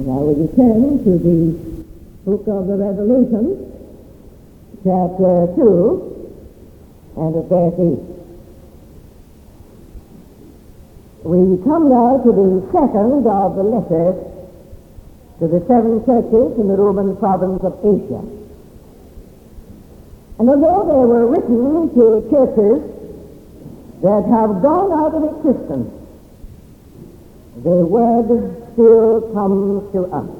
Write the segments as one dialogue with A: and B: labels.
A: Now we return to the book of the Revelation, chapter 2, and verse 8. We come now to the second of the letters to the seven churches in the Roman province of Asia. And although they were written to churches that have gone out of existence, the word still comes to us.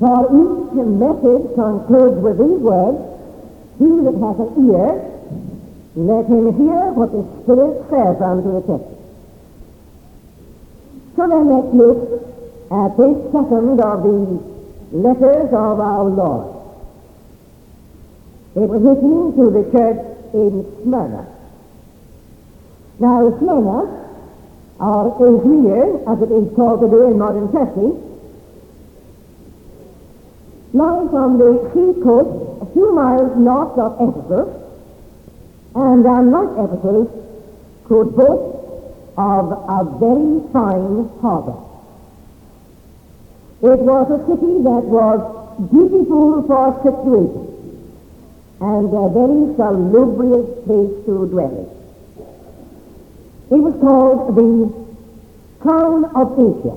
A: For each message concludes with these words, He that hath an ear, let him hear what the Spirit says unto the church. So then let's look at this second of the letters of our Lord. It was written to the church in Smyrna. Now, Smyrna or Izmir, as it is called today in modern Turkey, lies on the sea coast a few miles north of Ephesus, and unlike Ephesus, could boast of a very fine harbor. It was a city that was beautiful for situation and a very salubrious place to dwell in. It was called the Crown of Asia.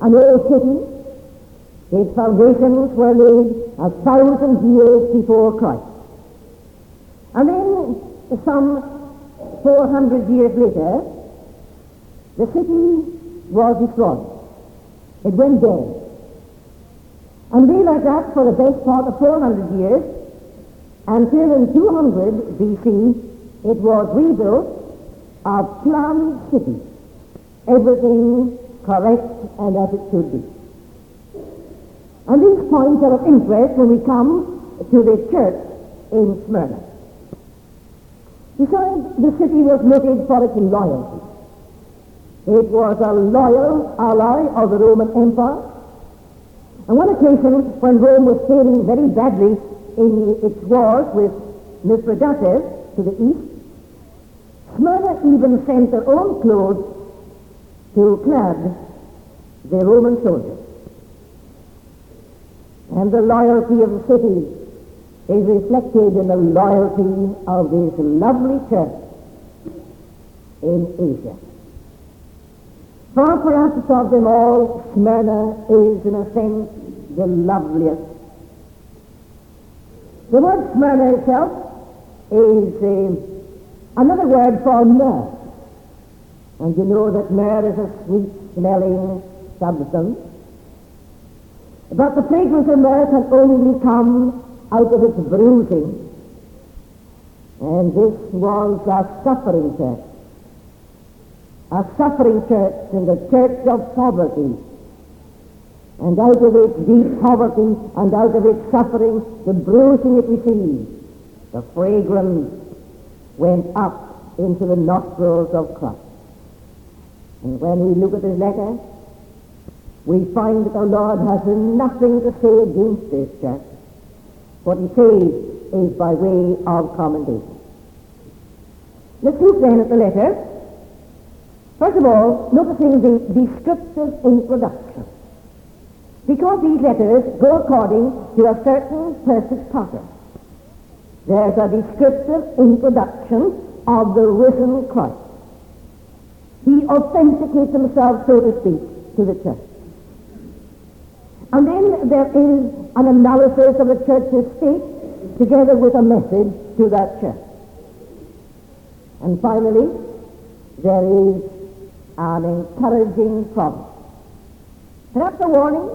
A: An old city, its foundations were laid a thousand years before Christ. And then, some 400 years later, the city was destroyed. It went dead. And we like that for the best part of 400 years, until in 200 BC, it was rebuilt a planned city, everything correct and as it should be. And these points are of interest when we come to the church in Smyrna. Besides, the city was noted for its loyalty. It was a loyal ally of the Roman Empire. On one occasion, when Rome was failing very badly in its wars with Mithridates to the east, Smyrna even sent their own clothes to clad the Roman soldiers. And the loyalty of the city is reflected in the loyalty of this lovely church in Asia. For perhaps of them all, Smyrna is in a sense the loveliest. The word Smyrna itself is uh, Another word for myrrh. And you know that myrrh is a sweet smelling substance. But the fragrance of myrrh can only come out of its bruising. And this was a suffering church. A suffering church in the church of poverty. And out of its deep poverty and out of its suffering, the bruising it received, the fragrance went up into the nostrils of Christ. And when we look at this letter, we find that the Lord has nothing to say against this church. What he says is by way of commendation. Let's look then at the letter. First of all, noticing the descriptive introduction. Because these letters go according to a certain perfect pattern. There's a descriptive introduction of the risen Christ. He authenticates himself, so to speak, to the church. And then there is an analysis of the church's state together with a message to that church. And finally, there is an encouraging promise. Perhaps a warning,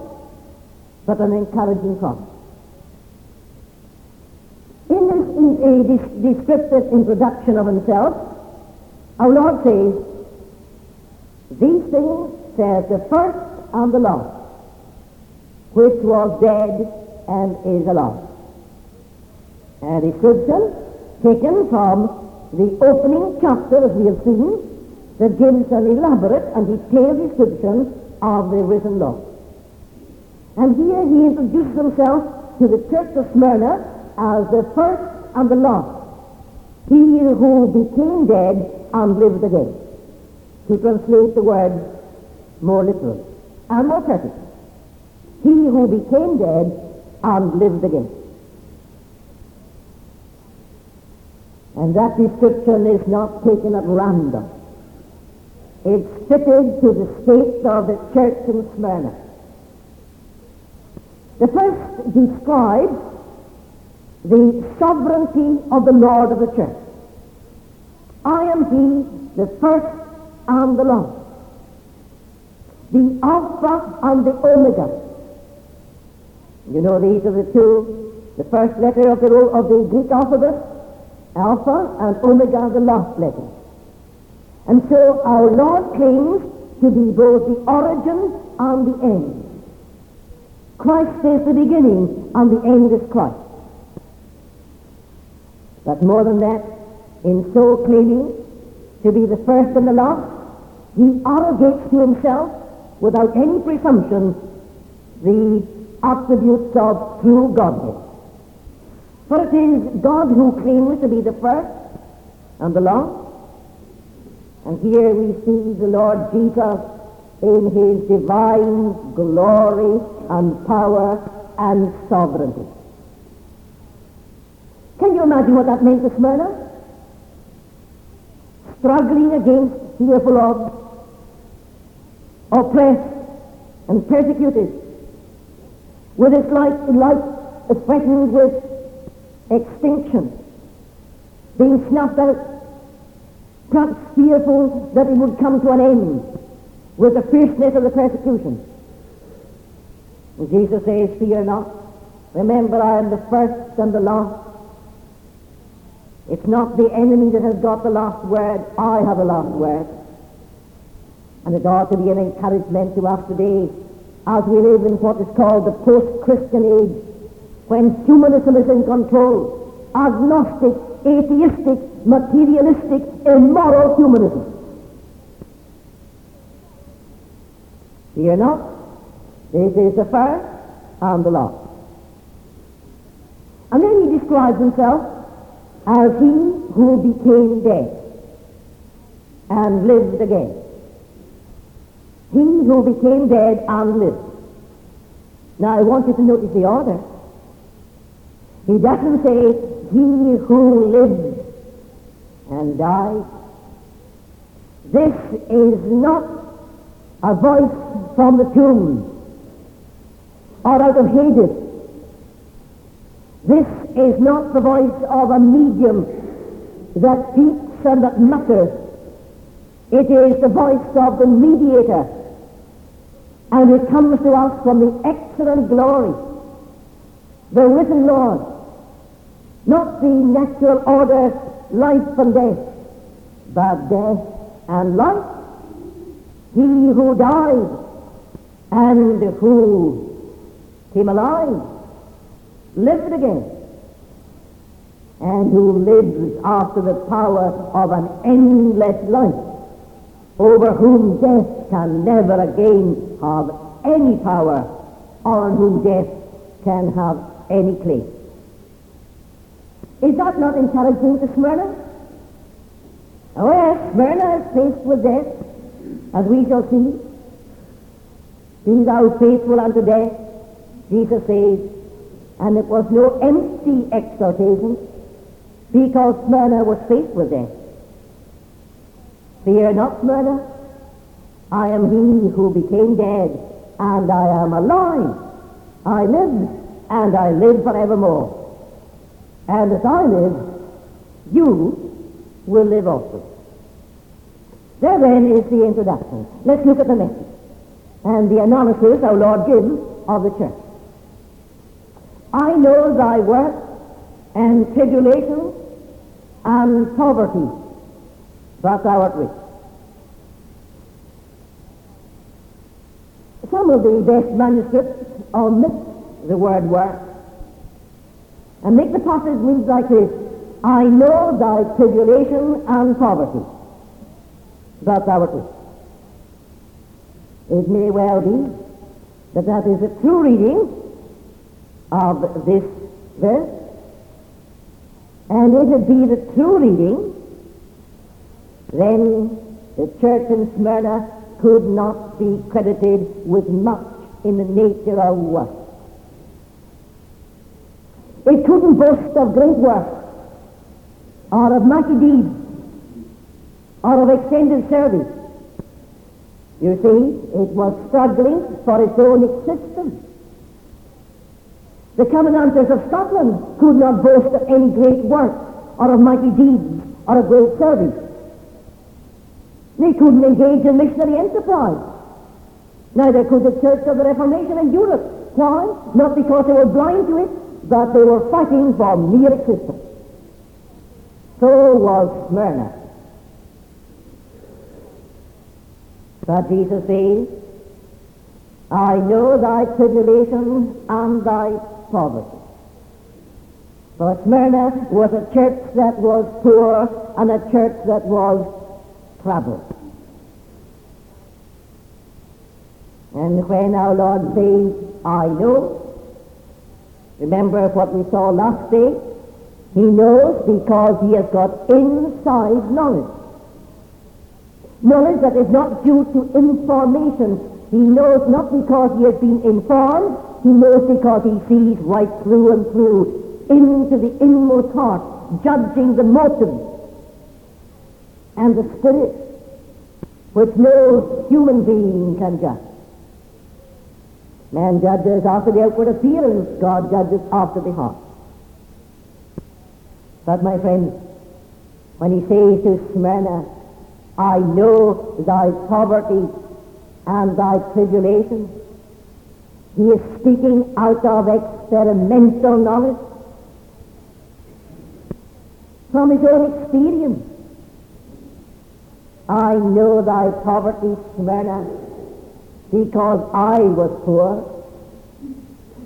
A: but an encouraging promise. In this a descriptive introduction of himself, our Lord says, These things says the first and the last, which was dead and is alive. A description taken from the opening chapter, as we have seen, that gives an elaborate and detailed description of the risen Lord. And here he introduces himself to the church of Smyrna as the first and the last. He who became dead and lived again. To translate the word more literally and more perfect. He who became dead and lived again. And that description is not taken at random. It's fitted to the state of the church in Smyrna. The first describes the sovereignty of the Lord of the church. I am he, the first and the last, the Alpha and the Omega. You know these are the two, the first letter of the, of the Greek alphabet, Alpha, and Omega, the last letter. And so our Lord claims to be both the origin and the end. Christ is the beginning and the end is Christ. But more than that, in so claiming to be the first and the last, he arrogates to himself, without any presumption, the attributes of true Godhead. For it is God who claims to be the first and the last. And here we see the Lord Jesus in his divine glory and power and sovereignty. Can you imagine what that meant to Smyrna? Struggling against fearful odds, oppressed and persecuted, with its life, life threatened with extinction, being snuffed out, perhaps fearful that it would come to an end with the fierceness of the persecution. And Jesus says, Fear not. Remember, I am the first and the last. It's not the enemy that has got the last word. I have the last word. And it ought to be an encouragement to us today as we live in what is called the post-Christian age, when humanism is in control, agnostic, atheistic, materialistic, immoral humanism. Fear not, this is the first and the last. And then he describes himself as he who became dead and lived again. He who became dead and lived. Now I want you to notice the order. He doesn't say he who lived and died. This is not a voice from the tomb or out of Hades. This is not the voice of a medium that speaks and that mutters. It is the voice of the mediator and it comes to us from the excellent glory, the risen Lord, not the natural order, life and death, but death and life. He who died and who came alive, lived again, and who lives after the power of an endless life over whom death can never again have any power, or on whom death can have any claim. Is that not encouraging to Smyrna? Oh yes, Smyrna is faced with death, as we shall see. Be thou faithful unto death, Jesus says, and it was no empty exhortation, because Smyrna was faced with death. Fear not, Smyrna. I am he who became dead, and I am alive. I live, and I live forevermore. And as I live, you will live also. There then is the introduction. Let's look at the message and the analysis our Lord gives of the church. I know thy work and tribulation and poverty that's thou art rich. Some of the best manuscripts omit the word work and make the passage read like this I know thy tribulation and poverty. That's how it reads. It may well be that that is a true reading of this verse, and if it be the true reading then the church in Smyrna could not be credited with much in the nature of work. It couldn't boast of great work, or of mighty deeds, or of extended service. You see, it was struggling for its own existence. The Covenanters of Scotland could not boast of any great work, or of mighty deeds, or of great service. They couldn't engage in missionary enterprise. Neither could the Church of the Reformation in Europe. Why? Not because they were blind to it, but they were fighting for mere existence. So was Smyrna. But Jesus says, I know thy tribulation and thy poverty. For Smyrna was a church that was poor and a church that was troubled. And when our Lord says, I know, remember what we saw last day? He knows because he has got inside knowledge. Knowledge that is not due to information. He knows not because he has been informed, he knows because he sees right through and through into the inmost heart, judging the motive and the spirit, which no human being can judge. Man judges after the outward appearance, God judges after the heart. But my friend, when he says to Smyrna, I know thy poverty and thy tribulation, he is speaking out of experimental knowledge from his own experience. I know thy poverty, Smyrna, because I was poor.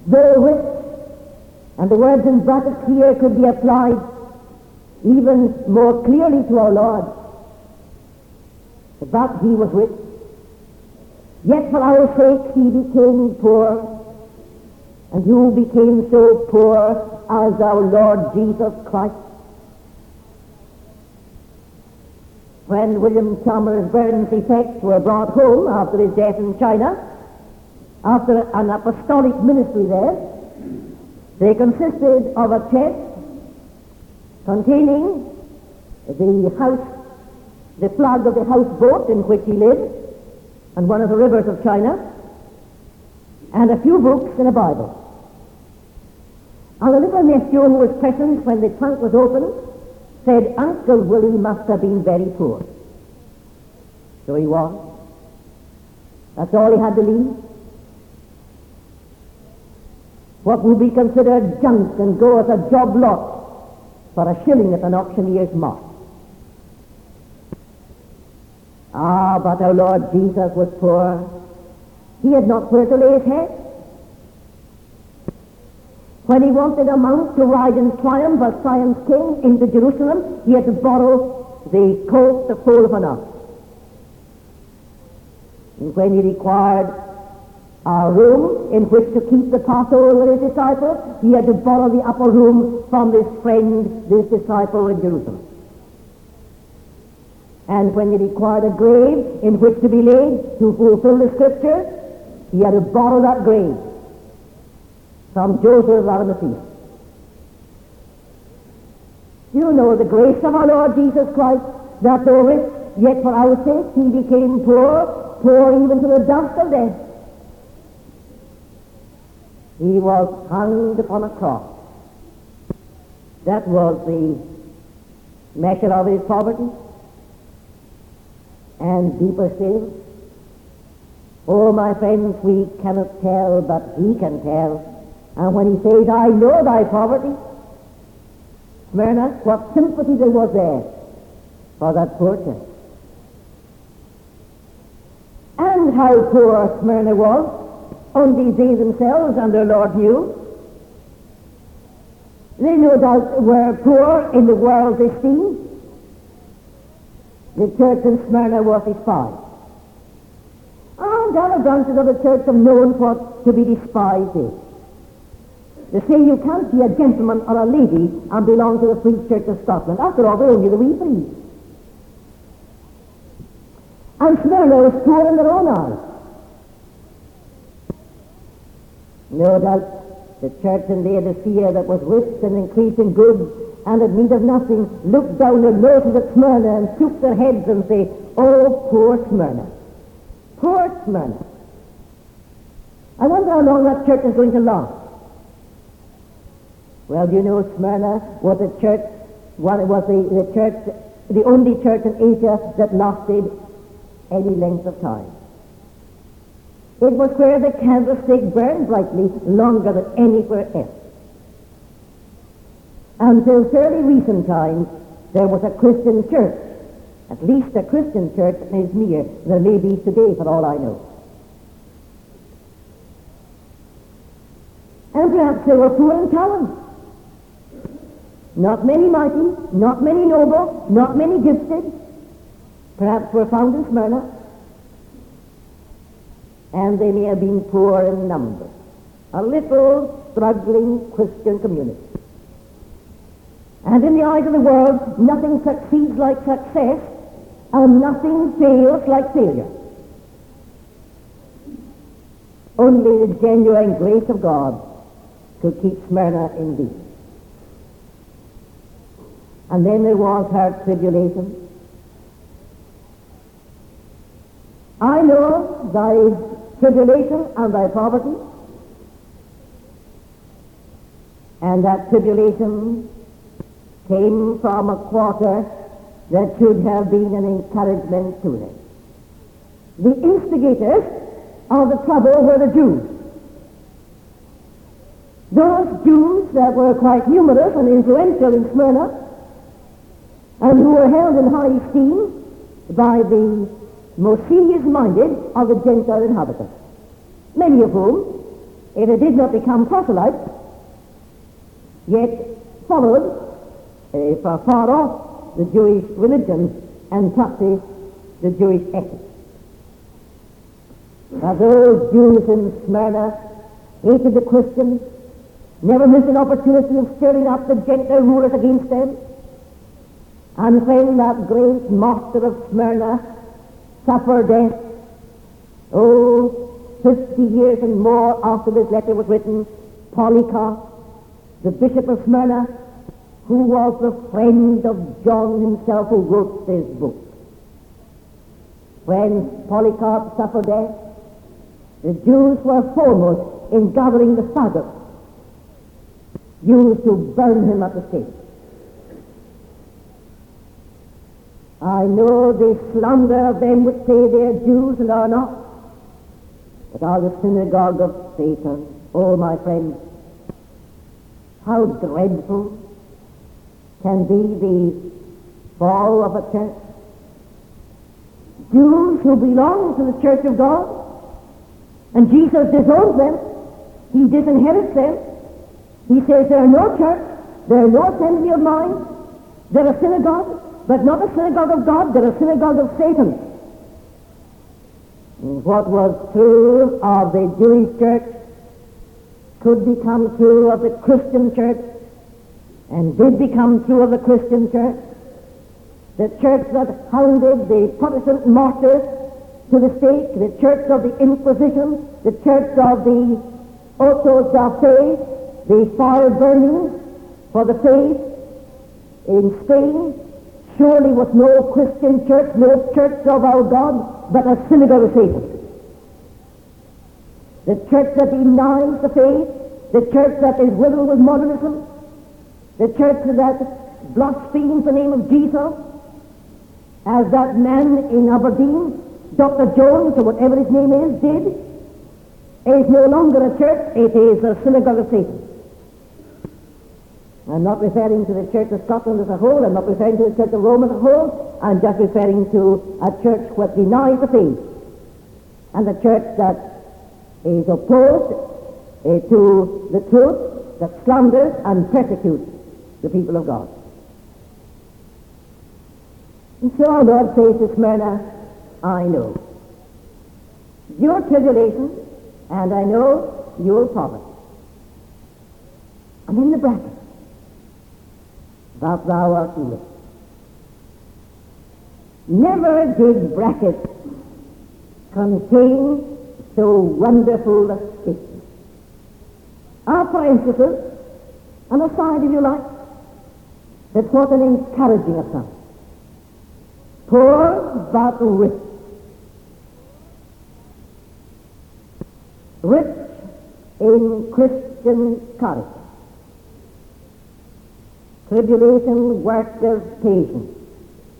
A: Though rich, and the words in brackets here could be applied even more clearly to our Lord. But he was rich. Yet for our sake he became poor. And you became so poor as our Lord Jesus Christ. when William Chalmers Burns' effects were brought home after his death in China, after an apostolic ministry there, they consisted of a chest containing the house, the flag of the houseboat in which he lived, and one of the rivers of China, and a few books and a Bible. And the little nephew who was present when the trunk was opened said Uncle Willie must have been very poor. So he was. That's all he had to leave. What would be considered junk and go as a job lot for a shilling at an auctioneer's mart. Ah, but our Lord Jesus was poor. He had not where to lay his head. When he wanted a mount to ride in triumph as Zion's king into Jerusalem, he had to borrow the coat, the foal of an ox. And when he required a room in which to keep the Passover with his disciples, he had to borrow the upper room from this friend, this disciple in Jerusalem. And when he required a grave in which to be laid to fulfill the scripture, he had to borrow that grave from Joseph of Arimathea. You know the grace of our Lord Jesus Christ, that though rich, yet for our sake he became poor, poor even to the dust of death. He was hung upon a cross. That was the measure of his poverty. And deeper still, oh my friends, we cannot tell, but he can tell and when he says, I know thy poverty, Smyrna, what sympathy there was there for that poor church. And how poor Smyrna was, only they themselves and their Lord knew. They no doubt were poor in the world's esteem. The church in Smyrna was despised. And ah, other branches of the church have known what to be despised is. They say you can't be a gentleman or a lady and belong to the Free Church of Scotland. After all, we're only the wee free. And Smyrna was poor in their own eyes. No doubt the church in Laodicea that was rich and increasing goods and had need of nothing looked down their noses at Smyrna and shook their heads and say, Oh, poor Smyrna. Poor Smyrna. I wonder how long that church is going to last. Well, do you know Smyrna was a church, one was the, the church, the only church in Asia that lasted any length of time. It was where the candlestick burned brightly longer than anywhere else. Until fairly recent times, there was a Christian church, at least a Christian church in Izmir. There may be today, for all I know. And perhaps they were poor in talent. Not many mighty, not many noble, not many gifted. Perhaps were found in Smyrna. And they may have been poor in number. A little struggling Christian community. And in the eyes of the world, nothing succeeds like success, and nothing fails like failure. Only the genuine grace of God could keep Smyrna in peace. And then there was her tribulation. I know thy tribulation and thy poverty, and that tribulation came from a quarter that should have been an encouragement to them. The instigators of the trouble were the Jews. Those Jews that were quite numerous and influential in Smyrna and who were held in high esteem by the most serious-minded of the Gentile inhabitants, many of whom, if they did not become proselytes, yet followed uh, far off the Jewish religion and practiced the Jewish ethics. Now those Jews in Smyrna hated the Christians, never missed an opportunity of stirring up the Gentile rulers against them, and when that great master of Smyrna suffered death, oh, 50 years and more after this letter was written, Polycarp, the bishop of Smyrna, who was the friend of John himself who wrote this book. When Polycarp suffered death, the Jews were foremost in gathering the faggots used to burn him at the stake. I know the slander of them which say they are Jews and are not, but are the synagogue of Satan. Oh, my friends, how dreadful can be the fall of a church. Jews who belong to the church of God, and Jesus disowns them, he disinherits them. He says, there are no church, there are no assembly of mine, they're a synagogue, but not a synagogue of God, they're a synagogue of Satan. What was true of the Jewish church could become true of the Christian church and did become true of the Christian church. The church that hounded the Protestant martyrs to the stake, the church of the Inquisition, the church of the autos da fe, the fire burning for the faith in Spain, surely was no Christian church, no church of our God, but a synagogue of Satan. The church that denies the faith, the church that is riddled with modernism, the church that blasphemes the name of Jesus, as that man in Aberdeen, Dr. Jones, or whatever his name is, did, is no longer a church, it is a synagogue of Satan. I'm not referring to the Church of Scotland as a whole. I'm not referring to the Church of Rome as a whole. I'm just referring to a church that denies the faith and a church that is opposed uh, to the truth, that slanders and persecutes the people of God. And so our Lord says to Smyrna, I know your tribulation, and I know your poverty. And in the bracket, thou art rich. Never did bracket contain so wonderful a statement. Our parenthesis, an aside if you like, that's not an encouraging aside. Poor but rich. Rich in Christian character. Tribulation worketh patience,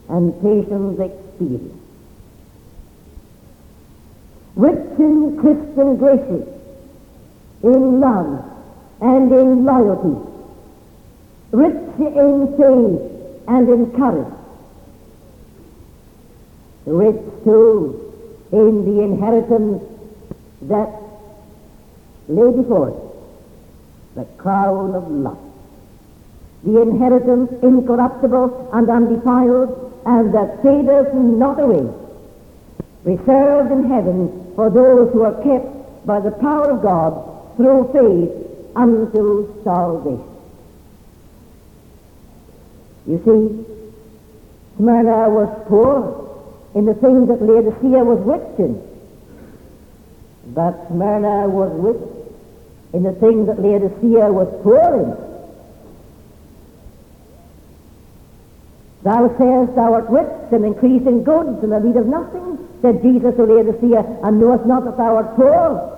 A: and patience experience. Rich in Christian graces, in love and in loyalty, rich in faith and in courage, rich too in the inheritance that lay before us, the crown of life the inheritance incorruptible and undefiled, and that fadeth not away, reserved in heaven for those who are kept by the power of God through faith unto salvation. You see, Smyrna was poor in the things that Laodicea was rich in. But Smyrna was rich in the things that Laodicea was poor in. Thou sayest thou art rich and increase in goods and the need of nothing, said Jesus to Laodicea, and knowest not that thou art poor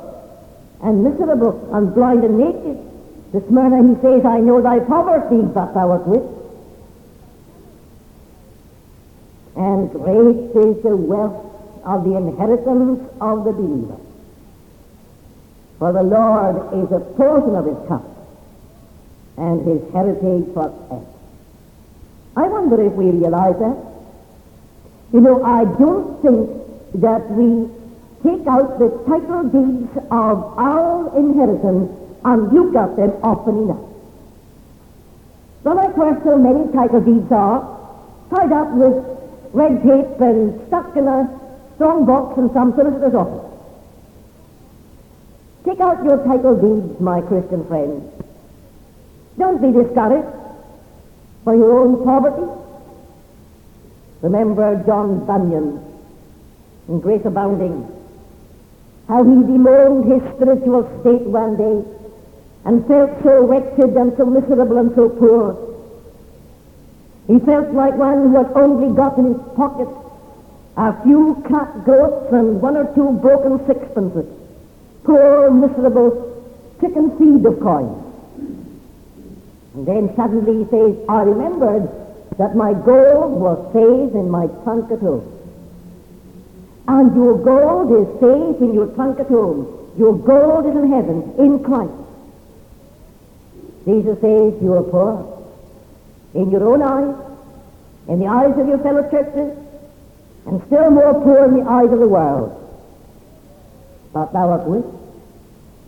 A: and miserable and blind and naked. To Smyrna he says, I know thy poverty, but thou art rich. And great is the wealth of the inheritance of the believer. For the Lord is a portion of his cup, and his heritage for forever. I wonder if we realize that. You know, I don't think that we take out the title deeds of our inheritance and look at them often enough. So like where so many title deeds are, tied up with red tape and stuck in a strong box in some solicitor's office. Take out your title deeds, my Christian friends. Don't be discouraged for your own poverty. Remember John Bunyan in Grace Abounding, how he bemoaned his spiritual state one day and felt so wretched and so miserable and so poor. He felt like one who had only got in his pocket a few groats and one or two broken sixpences. Poor, miserable, chicken feed of coins. And then suddenly he says, I remembered that my gold was safe in my trunk at home. And your gold is safe in your trunk at home. Your gold is in heaven, in Christ. Jesus says, you are poor. In your own eyes, in the eyes of your fellow churches, and still more poor in the eyes of the world. But thou art rich.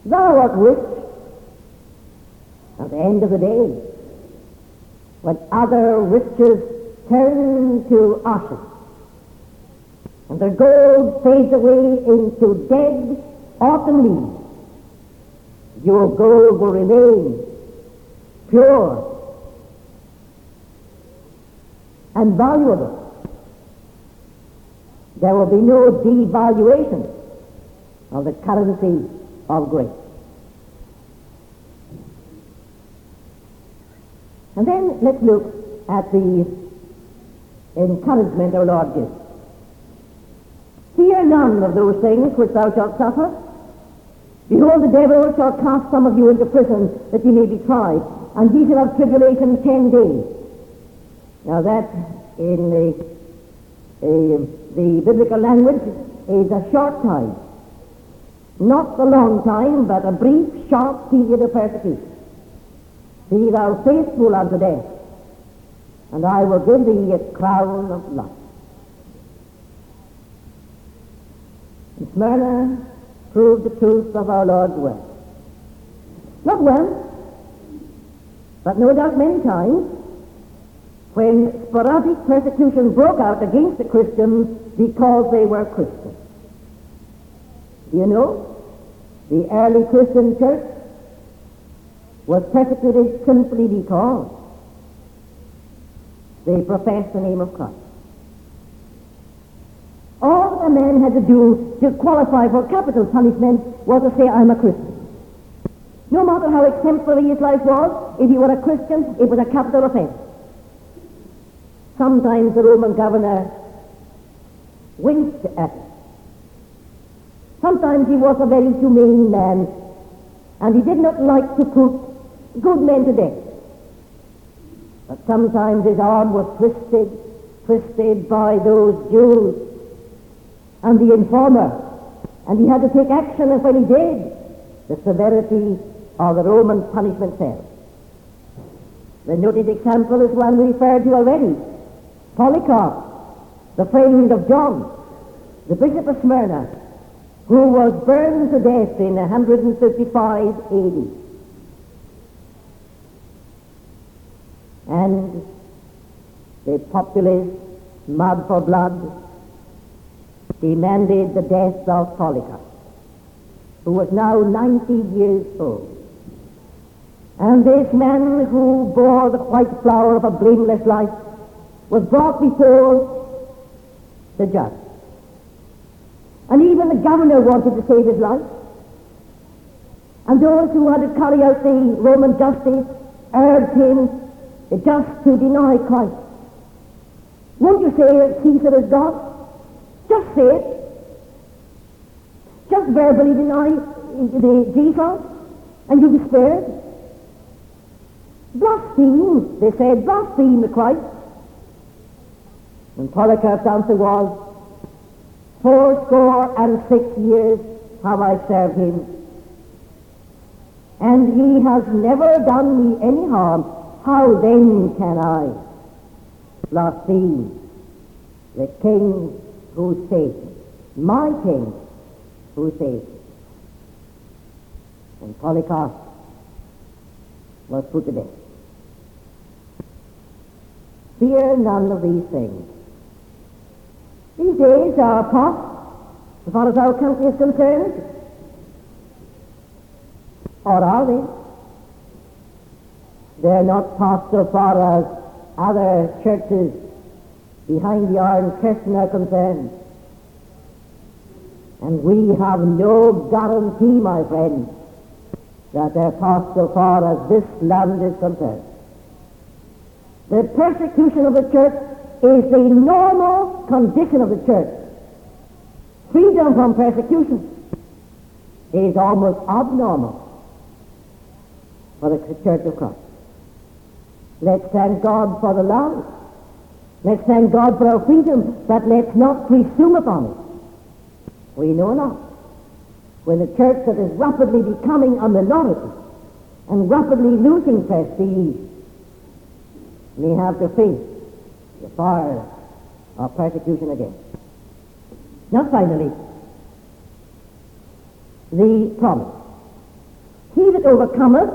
A: Thou art rich at the end of the day, when other riches turn to ashes, and the gold fades away into dead autumn leaves, your gold will remain pure and valuable. There will be no devaluation of the currency of grace. And then let's look at the encouragement our Lord gives. Fear none of those things which thou shalt suffer. Behold, the devil shall cast some of you into prison that ye may be tried, and ye shall have tribulation ten days. Now that in the, uh, the biblical language is a short time. Not a long time, but a brief, short period of persecution. Be thou faithful unto death, and I will give thee a crown of life. And Smyrna proved the truth of our Lord's word. Not well, but no doubt many times when sporadic persecution broke out against the Christians because they were Christians. You know, the early Christian church was persecuted simply because they professed the name of Christ. All that man had to do to qualify for capital punishment was to say, I'm a Christian. No matter how exemplary his life was, if he were a Christian, it was a capital offense. Sometimes the Roman governor winked at it. Sometimes he was a very humane man, and he did not like to put good men to death. But sometimes his arm was twisted, twisted by those Jews and the informer, and he had to take action, and when he did, the severity of the Roman punishment fell. The noted example is one we referred to already. Polycarp, the friend of John, the bishop of Smyrna, who was burned to death in 155 AD. And the populace, mad for blood, demanded the death of Polycarp, who was now 90 years old. And this man who bore the white flower of a blameless life was brought before the judge. And even the governor wanted to save his life. And those who had to carry out the Roman justice urged him just to deny Christ. Won't you say Caesar is God? Just say it. Just verbally deny the Jesus, and you'll be spared. Blaspheme, they said, blaspheme the Christ. And Polycarp's answer was, Fourscore and six years have I served him, and he has never done me any harm. How then can I blaspheme the king who saved? My king who saved. And Polycarp was put to death. Fear none of these things. These days are past, as far as our country is concerned. Or are they? They're not past so far as other churches behind the Iron Curtain are concerned. And we have no guarantee, my friend, that they're past so far as this land is concerned. The persecution of the church is the normal condition of the church. Freedom from persecution is almost abnormal for the Church of Christ. Let's thank God for the love. Let's thank God for our freedom, but let's not presume upon it. We know not. When the church that is rapidly becoming a minority and rapidly losing prestige may have to face the fire of persecution again. Now finally, the promise. He that overcometh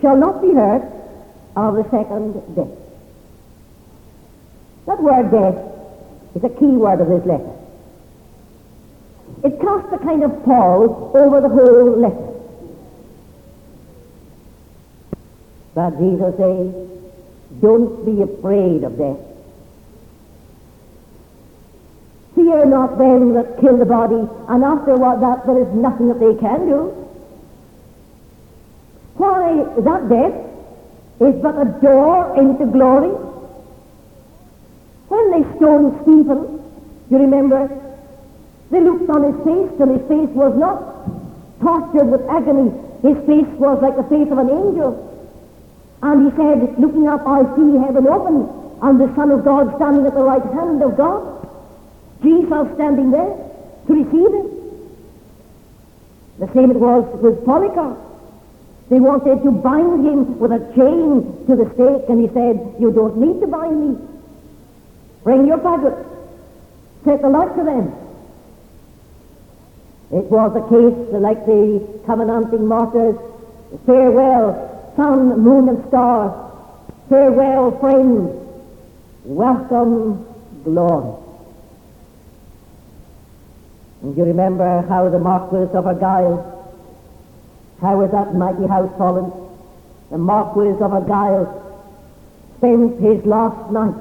A: shall not be hurt of the second death. That word death is a key word of this letter. It casts a kind of pall over the whole letter. But Jesus says, don't be afraid of death. Fear not them that kill the body, and after what that there is nothing that they can do. Why, that death is but a door into glory. When they stoned Stephen, you remember, they looked on his face till his face was not tortured with agony. His face was like the face of an angel. And he said, looking up, I see heaven open, and the Son of God standing at the right hand of God. Jesus standing there to receive him. The same it was with Polycarp. They wanted to bind him with a chain to the stake, and he said, You don't need to bind me. Bring your faggots. Set the light to them. It was a case like the covenanting martyrs. Farewell, sun, moon, and stars. Farewell, friends. Welcome, glory. And you remember how the Marquis of Argyle, how was that mighty house fallen? The Marquis of Argyle spent his last night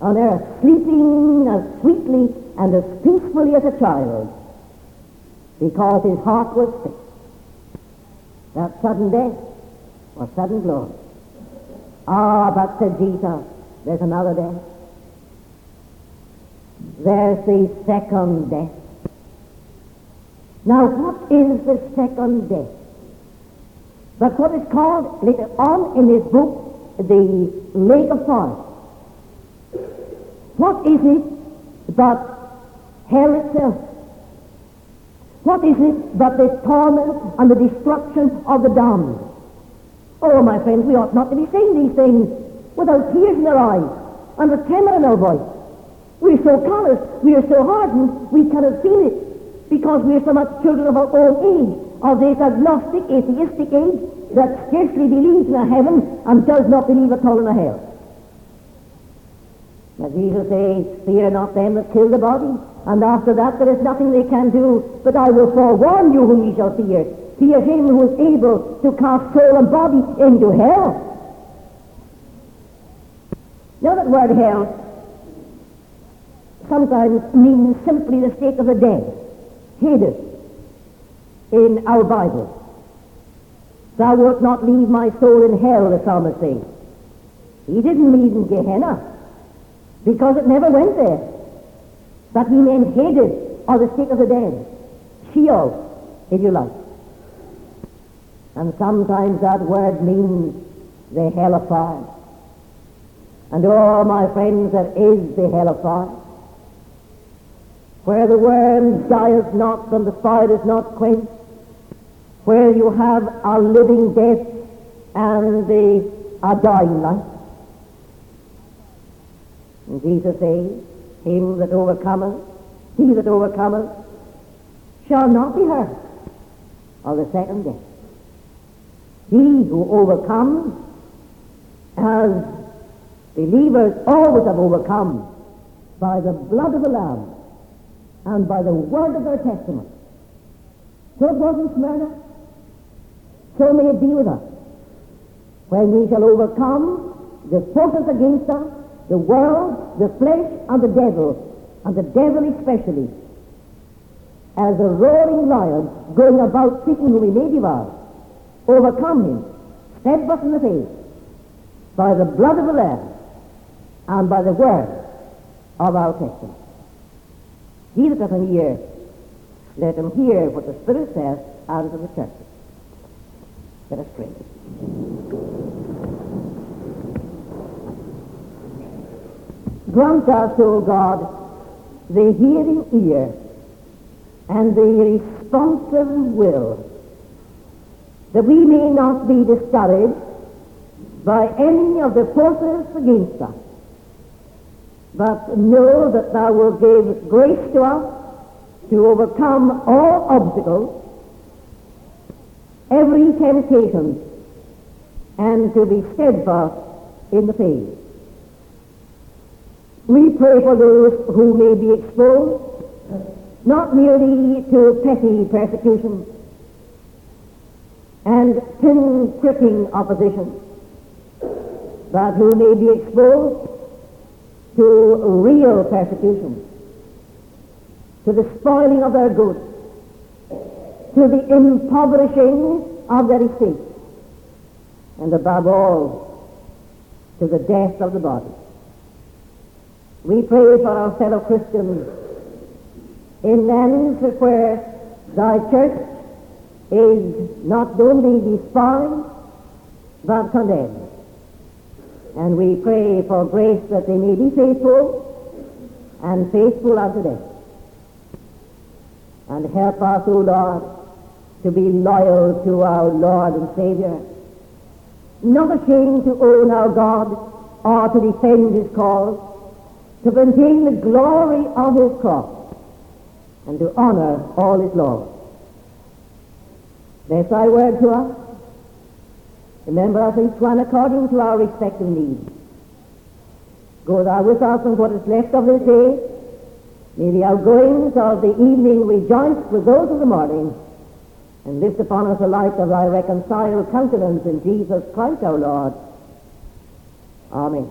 A: on earth, sleeping as sweetly and as peacefully as a child, because his heart was fixed. That sudden death or sudden glory. Ah, but said Jesus, there's another death. There's the second death. Now, what is the second death? But what is called later on in this book the lake of fire. What is it but hell itself? What is it but the torment and the destruction of the damned? Oh, my friends, we ought not to be saying these things without tears in our eyes and a tremor in our voice. We're so callous, we are so hardened, we cannot feel it because we are so much children of our own age, of this agnostic, atheistic age that scarcely believes in a heaven and does not believe at all in a hell. As Jesus says, fear not them that kill the body, and after that there is nothing they can do, but I will forewarn you whom ye shall fear. Fear him who is able to cast soul and body into hell. Now that word hell sometimes means simply the state of the dead, Hades, in our Bible. Thou wilt not leave my soul in hell, the psalmist says. He didn't mean Gehenna because it never went there. But he meant Hades, or the state of the dead. Sheol, if you like. And sometimes that word means the hell of fire. And oh, my friends, there is the hell of fire. Where the worm dieth not and the fire is not quenched. Where you have a living death and the, a dying life. And Jesus says, Him that overcometh, he that overcometh, shall not be hurt of the second death. He who overcomes, as believers always have overcome, by the blood of the Lamb and by the word of their testimony. So it was in Smyrna. So may it be with us. When we shall overcome the forces against us, the world, the flesh, and the devil, and the devil especially, as a roaring lion going about seeking whom he may devour, overcome him, steadfast in the faith, by the blood of the Lamb and by the word of our testimony. He that hath an ear, let him hear what the Spirit says unto the churches. Let us pray. Grant us, O God, the hearing ear and the responsive will, that we may not be discouraged by any of the forces against us, but know that thou wilt give grace to us to overcome all obstacles, every temptation, and to be steadfast in the faith. We pray for those who may be exposed, not merely to petty persecution and pin-pricking opposition, but who may be exposed to real persecution, to the spoiling of their goods, to the impoverishing of their estates, and above all, to the death of the body. We pray for our fellow Christians in lands where thy church is not only despised, but condemned. And we pray for grace that they may be faithful and faithful unto death. And help us, O Lord, to be loyal to our Lord and Savior, not ashamed to own our God or to defend his cause, to maintain the glory of his cross, and to honor all his laws. Bless thy word to us. Remember us each one according to our respective needs. Go thou with us in what is left of this day. May the outgoings of the evening rejoice with those of the morning, and lift upon us the light of thy reconciled countenance in Jesus Christ our Lord. Amen.